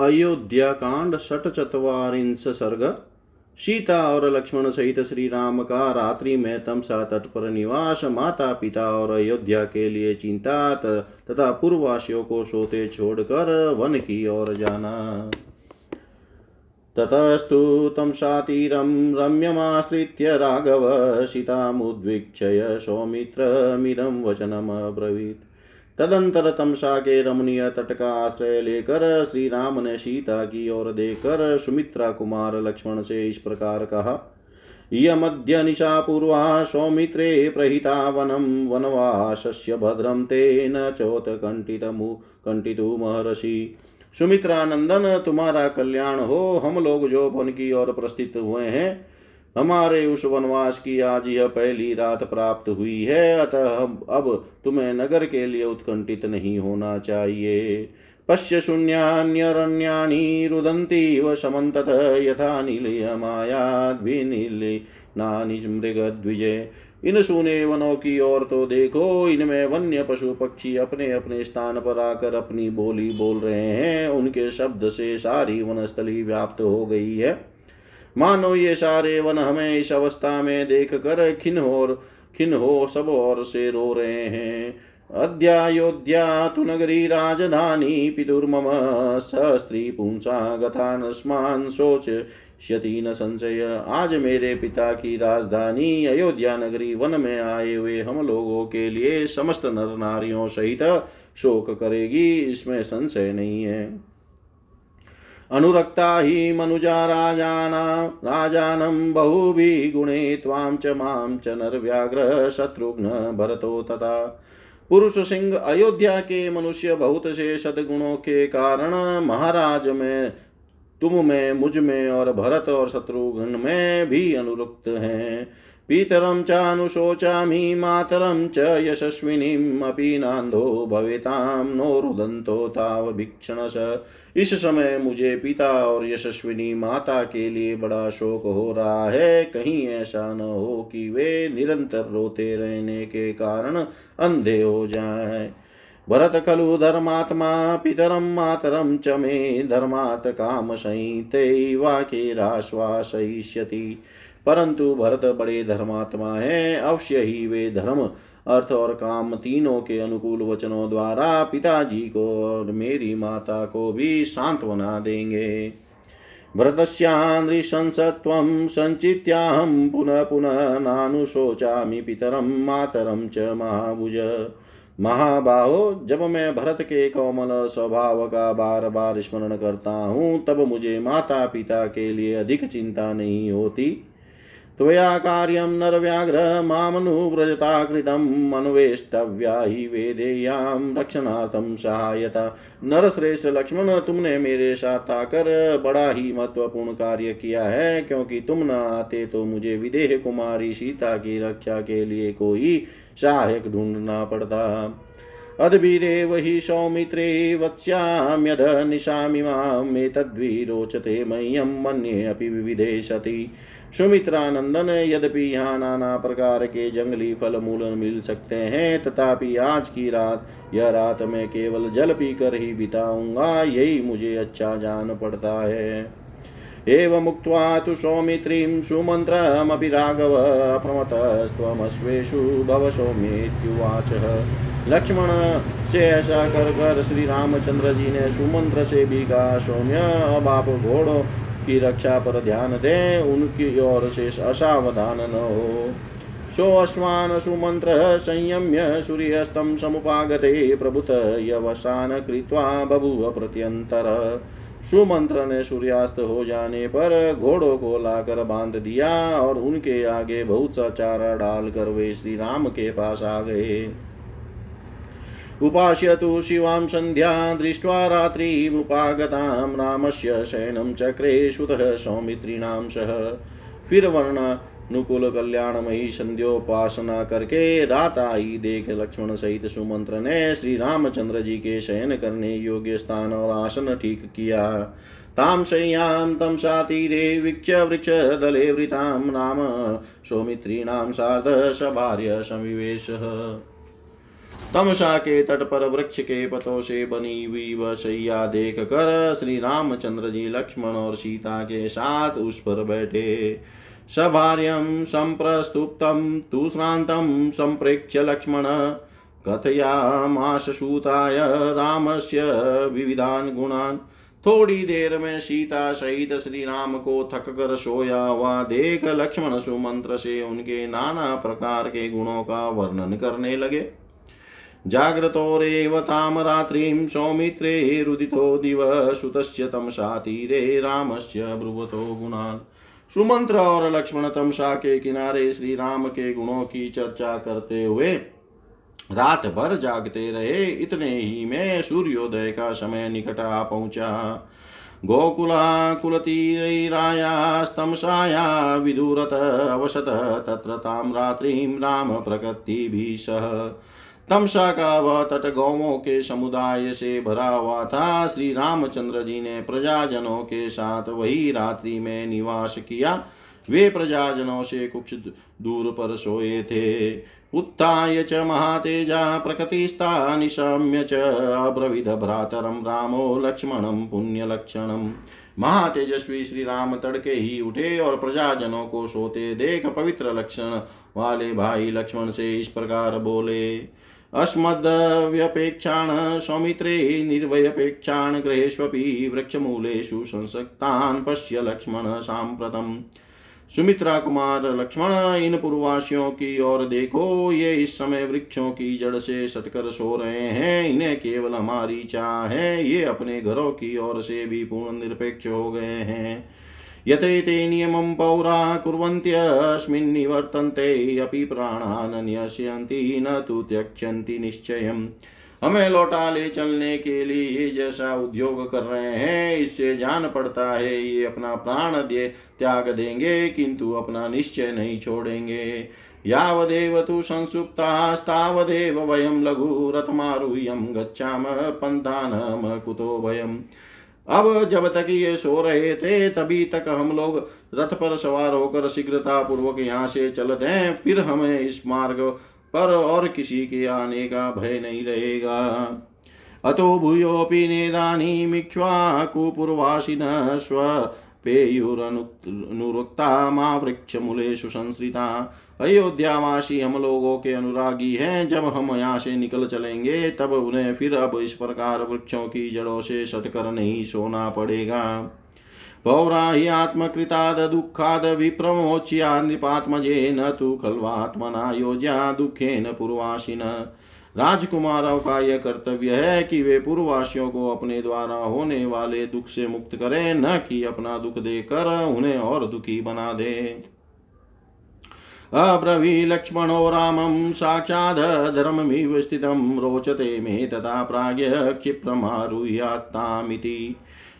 अयोध्या कांड षट चतवारिंश सर्ग। सीता और लक्ष्मण सहित श्री राम का रात्रि में तमसा तट पर निवास माता पिता और अयोध्या के लिए चिंता तथा पूर्ववासियों को सोते छोड़कर वन की ओर जाना। ततस्तु तं सातीरं रम्यमाश्रित्य राघव, सीतामुद्वीक्षय सौमित्रमिदं वचनमब्रवीत्। तदंतर तमसा के रमणीय तट का आश्रय लेकर श्री राम ने सीता की ओर देखकर सुमित्रा कुमार लक्ष्मण से इस प्रकार कहा यमद्य निशा पूर्वा सौमित्रे प्रहिता वनम वनवासस्य ते चोत कंटितमु, कंटितु महर्षि। सुमित्रा नंदन तुम्हारा कल्याण हो, हम लोग जो वन की ओर प्रस्थित हुए हैं हमारे उस वनवास की आज यह पहली रात प्राप्त हुई है, अतः अब तुम्हें नगर के लिए उत्कंठित नहीं होना चाहिए। पश्य शून्यान्यरण्यानि रुदन्ति व समन्तत यथा निलयमायाद्विनिलिनानि मृगद्विजय इन सुने वनों की ओर तो देखो, इनमें वन्य पशु पक्षी अपने अपने स्थान पर आकर अपनी बोली बोल रहे हैं। उनके शब्द से सारी वनस्थली व्याप्त हो गई है। मानो ये सारे वन हमें इस अवस्था में देख कर खिन हो खिन हो सब और से रो रहे हैं। अद्यायोध्या तु नगरी राजधानी पितुर्मम स्त्री पुंसा गथा नस्मान सोच क्षति न संशय। आज मेरे पिता की राजधानी अयोध्या नगरी वन में आए हुए हम लोगों के लिए समस्त नर नारियों सहित शोक करेगी, इसमें संशय नहीं है। अनुरक्ता हि मनुजा राजाना, राजानं बहुभिः गुणे त्वां च माँ च नरव्याघ्र शत्रुघ्न भरतो तथा। पुरुष सिंह अयोध्या के मनुष्य बहुत से सदगुणों के कारण महाराज में, तुम में, मुझमें और भरत और शत्रुघ्न में भी अनुरुक्त हैं। पितरं चानुशोचामि मातरं च यशस्विनीम् अपि नान्धो भवेतां, नो रुदन्तो तावभीक्षणश। इस समय मुझे पिता और यशस्विनी माता के लिए बड़ा शोक हो रहा है। कहीं ऐसा न हो कि वे निरंतर रोते रहने के कारण अंधे हो जाएँ। भरत खलु धर्मात्मा पितरं मातरं च मे धर्मात् कामसंहितैवाकिराश्वासयिष्यति परंतु भरत बड़े धर्मात्मा है, अवश्य ही वे धर्म अर्थ और काम तीनों के अनुकूल वचनों द्वारा पिताजी को और मेरी माता को भी सांत्वना देंगे। भरतस्यानृशंसत्वं सञ्चित्याहं पुनः पुनः नानुशोचामि पितरं मातरं च महाभुज। महाबाहो, जब मैं भरत के कोमल स्वभाव का बार बार स्मरण करता हूँ, तब मुझे माता पिता के लिए अधिक चिंता नहीं होती। त्वया कार्यं नरव्याघ्र मामनुव्रजता कृतम् अन्वेष्टव्या हि वेदेयां रक्षणार्थं सहायता। नरश्रेष्ठ लक्ष्मण, तुमने मेरे साथ आकर बड़ा ही महत्वपूर्ण कार्य किया है, क्योंकि तुम न आते तो मुझे विदेह कुमारी सीता की रक्षा के लिए कोई सहायक ढूंढना पड़ता। अद्भिरेव हि सौमित्रे वत्स्याम्यध निशामिमामेतद्विरोचते मह्यं मन्ये अपि विविधे सति सुमित्रानंदन, यद्यपि यहाँ नाना प्रकार के जंगली फल मूल मिल सकते हैं, तथापि आज की रात, यह रात मैं केवल जल पीकर ही बिताऊँगा, यही मुझे अच्छा जान पड़ता है। एवमुक्त्वा तु सौमित्रीं सुमन्त्रमपि राघव अप्रमतस्त्वमश्वेषु भव सौम्येत्युवाच। लक्ष्मण, से ऐसा कर कर श्री रामचंद्र जी ने सुमंत्र से भी कहा सौम्य, अब आप घोड़ों की रक्षा पर ध्यान दें, उनकी ओर से असावधान न हो। सो अश्वान सुमंत्र संयम्य सूर्यस्तं समुपागते प्रभुत यवसान कृत्वा बभूव प्रत्यंतर। सुमंत्र ने सूर्यास्त हो जाने पर घोड़ों को लाकर बाँध दिया और उनके आगे बहुत सा चारा डालकर वे श्री राम के पास आ गए। उपास्यतु शिवां सन्ध्या दृष्ट्वा रात्रिमुपागतां रामस्य शयनं चक्रे सुतः सौमित्रीणां सह। फिर वर्णानुकूल कल्याणमयी संध्योपासना करके रात आई देख लक्ष्मण सहित सुमंत्र ने श्री रामचंद्र जी के शयन करने योग्य स्थान और आसन ठीक किया। तां शय्यां तं सातीरे वीक्ष्य वृक्षदले वृतां राम, सौमित्रीणां सार्ध सभार्य समिवेशः तमसा के तट पर वृक्ष के पतों से बनी हुई वह सैया देख कर श्री रामचंद्र जी लक्ष्मण और सीता के साथ उस पर बैठे। सभार्यं सम्प्रस्तुप्तं तु श्रान्तं सम्प्रेक्ष्य लक्ष्मण सूताय रामस्य विविधान गुणान्। थोड़ी देर में सीता सहित श्री राम को थक कर सोया हुआ देख लक्ष्मण सुमंत्र से उनके नाना प्रकार के गुणों का वर्णन करने लगे। जाग्रतोरेव ताम रात्रिं सौमित्रे रुदितो दिव सुतस्य तमसा तीरे रामस्य ब्रुवतो गुणान्। सुमंत्र और लक्ष्मण तमसा के किनारे श्री राम के गुणों की चर्चा करते हुए रात भर जागते रहे, इतने ही में सूर्योदय का समय निकट आ पहुँचा। गोकुला कुलतीरायास्तमसाया विदुरत अवसत तत्र ताम रात्रिं राम प्रकृति सह। तमसा का वह तट गौवों के समुदाय से भरा हुआ था। श्री रामचंद्र जी ने प्रजाजनों के साथ वही रात्रि में निवास किया। वे प्रजाजनों से कुछ दूर पर सोए थे। उत्थाय च महातेजा प्रकृतिस्था निशम्य च। भ्रातरम रामो लक्ष्मणम पुण्यलक्षणम महातेजस्वी श्री राम तड़के ही उठे और प्रजाजनों को सोते देख पवित्र लक्षण वाले भाई लक्ष्मण से इस प्रकार बोले अस्मद्व्यपेक्षान् सौमित्रे निर्वयपेक्षान् गृहेष्वपि वृक्षमूलेषु संसक्तान् पश्य लक्ष्मण साम्प्रतम्। सुमित्रा कुमार, लक्ष्मण, इन पूर्वासियों की ओर देखो, ये इस समय वृक्षों की जड़ से सटकर सो रहे हैं, इन्हें केवल हमारी चाह है, ये अपने घरों की ओर से भी पूर्ण निरपेक्ष हो गए हैं। यतैते नियमं पौरा कुर्वन्त्यस्मिन् निवर्तन्ते, अपि प्राणान् न्यस्यन्ति, न तु त्यक्षन्ति निश्चयम्। हमें लौटा ले चलने के लिए जैसा उद्योग कर रहे हैं, इससे जान पड़ता है, ये अपना प्राण दे, त्याग देंगे, किंतु अपना निश्चय नहीं छोड़ेंगे। यावदेव तु संसुप्तास्तावदेव वयं लघु रथमारुह्यं गच्छाम, पन्थानम कुतो वयम्। अब जब तक ये सो रहे थे, तभी तक हम लोग रथ पर सवार होकर शीघ्रता पूर्वक यहाँ से चलते हैं। फिर हमें इस मार्ग पर और किसी के आने का भय नहीं रहेगा। अतो भूयोऽपि नेदानीमिक्ष्वाकुपूर्वासिनः स्व पेयुरनुरुक्ता मा वृक्षमूलेषु संश्रिता अयोध्यावासी हम लोगों के अनुरागी हैं। जब हम यहाँ से निकल चलेंगे, तब उन्हें फिर अब इस प्रकार वृक्षों की जड़ों से सटकर नहीं सोना पड़ेगा। पौराहि आत्मकृताद दुःखाद विप्रमोच्या नृपात्मजे न तु खल्वात्मना योज्या दुखेन पूर्वासिन। राजकुमारों का यह कर्तव्य है कि वे पूर्ववासियों को अपने द्वारा होने वाले दुख से मुक्त करें, न कि अपना दुख देकर उन्हें और दुखी बना दे। अब्रवी लक्ष्मणो रामं साक्षाद्धर्ममिव स्थितम रोचते मे प्राग प्राज्ञ क्षिप्रमारुह्यात्तामिति।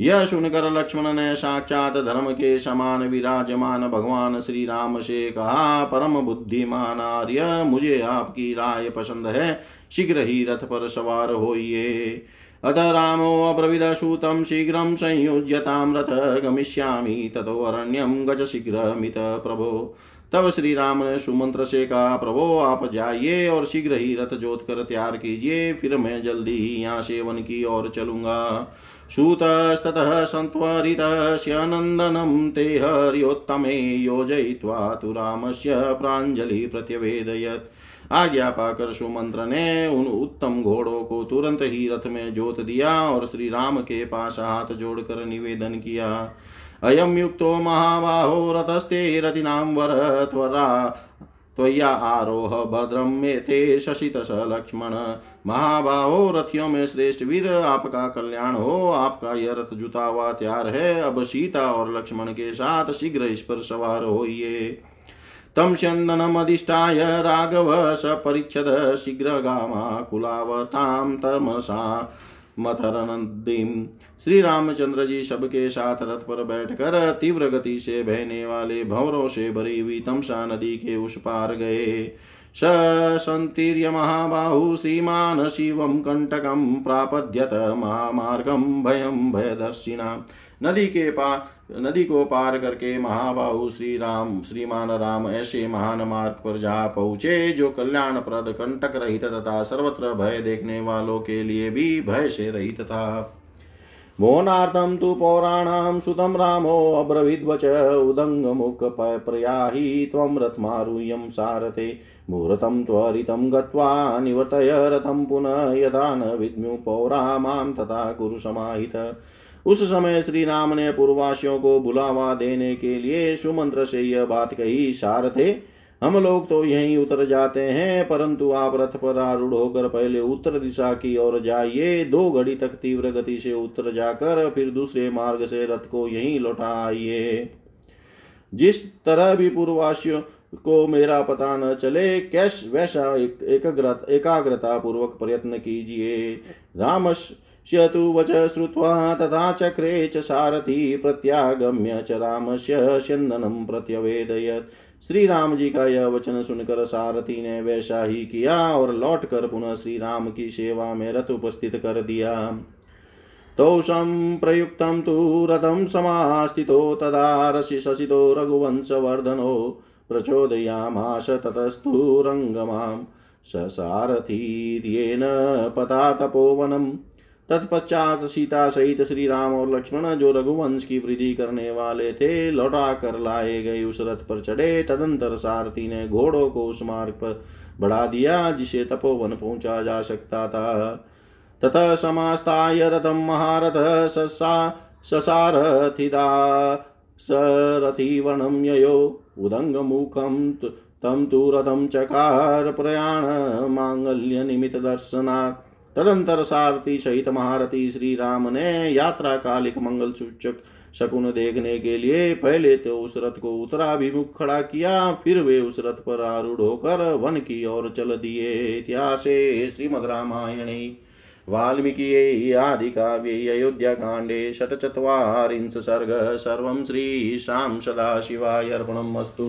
यह सुनकर लक्ष्मण ने साक्षात धर्म के समान विराजमान भगवान श्री राम से कहा, परम बुद्धिमान आर्य, मुझे आपकी राय पसंद है, शीघ्र ही रथ पर सवार होइए। अत रामो अब्रवीदसूतं शीघ्रं संयुज्यतां रथ गमिष्यामि ततोऽरण्यं गज शीघ्रमित प्रभो। तब श्री राम ने सुमंत्र से कहा, प्रभो, आप जाइए और शीघ्र ही रथ जोत कर तैयार कीजिए, फिर मैं जल्दी ही यहाँ सेवन की ओर चलूँगा। सूतस्ततः सन्त्वरितस्य नन्दनं ते हर्योत्तमे योजयित्वा तु रामस्य प्राञ्जलि प्रत्यवेदयत्। आज्ञा पाकर सुमंत्र ने उन उत्तम घोड़ों को तुरंत ही रथ में जोत दिया और श्री राम के पास हाथ जोड़कर निवेदन किया। अयम युक्तो महाबाहो रतस्ते रतिनां वर, त्वरा त्वया आरोह भद्रम में ते शशित स लक्ष्मण महाबाहो, रथियों में श्रेष्ठ वीर, आपका कल्याण हो, आपका यह रथ जुता हुआ तैयार है। अब सीता और लक्ष्मण के साथ शीघ्र इस पर सवार होइए। तं स्यन्दनमधिष्ठाय राघव सपरिच्छद शीघ्रगामा कुलावतां तमसा। मथरनदीम श्री रामचंद्र जी सबके साथ रथ पर बैठकर तीव्र गति से बहने वाले भंवरों से भरी हुई तमसा नदी के उस पार गए। सन्तीर्य महाबाहु श्रीमान् शिवं कण्टकं प्रापद्यत महामार्गं भयं भयदर्शिना। नदी के पार, नदी को पार करके महाबाहु श्री राम श्रीमान राम ऐसे महान मार्ग पर जा पहुँचे, जो कल्याण प्रद कंटक रहित तथा सर्वत्र भय देखने वालों के लिए भी भय से रहित था। मोनार्थं तु पौराणां सुतं रामोऽब्रवीद्वच उदङ्गमुखप्रयाहि त्वं रथमारुह्यं सारथे। मुहूर्तं त्वरितं गत्वा निवर्तय पुनः यदा न विद्मु पौरा माँ तथा कुरु समाहित उस समय श्री राम ने पूर्वासियों को बुलावा देने के लिए सुमंत्र से यह बात कही सारथे हम लोग तो यहीं उतर जाते हैं परंतु आप रथ पर आरूढ़ होकर पहले उत्तर दिशा की ओर जाइए। दो घड़ी तक तीव्र गति से उत्तर जाकर फिर दूसरे मार्ग से रथ को यहीं लौटा आइए जिस तरह भी पूर्ववासियों को मेरा पता न चले कैश वैसा एक, एकाग्रता पूर्वक प्रयत्न कीजिए। रामस्य वच श्रुत्वा तथा चक्रे च सारथी प्रत्यागम्य च रामस्य स्यन्दनं प्रत्यवेदयत्। श्री राम जी का यह वचन सुनकर सारथी ने वैसा ही किया और लौट कर पुनः श्री राम की सेवा में रथ उपस्थित कर दिया। तौषं प्रयुक्तं तु रथं समास्थितो तदा रसिशसितो रघुवंशवर्धनो प्रचोदयामाश ततस्तु रङ्गमां। ससारथीर्येण पता तपोवनम्। तत्पश्चात सीता सहित श्री राम और लक्ष्मण जो रघुवंश की वृद्धि करने वाले थे, लौटा कर लाए गए उस रथ पर चढ़े। तदंतर सारथी ने घोड़ों को उस मार्ग पर बढ़ा दिया, जिसे तपोवन पहुँचा जा सकता था। ततः समास्ताय रथम महारथ ससा ससारथिदा सरथिवर्णं ययो। उदङ्गमुखं तं तु रथं चकार प्रयाण माङ्गल्यनिमित्तदर्शनात् तदंतर सारथी सहित महारथी श्री राम ने यात्रा कालिक मंगल सूचक शकुन देखने के लिए पहले तो उस रथ को उत्तराभिमुख खड़ा किया, फिर वे उस रथ पर आरूढ़ होकर वन की ओर चल दिए। इतिहास श्रीमद रामायणे, वाल्मीकि आदि काव्ये अयोध्या कांडे षट्चत्वारिंश सर्ग, सर्व श्रीशां सदाशिवाय अर्पणमस्तु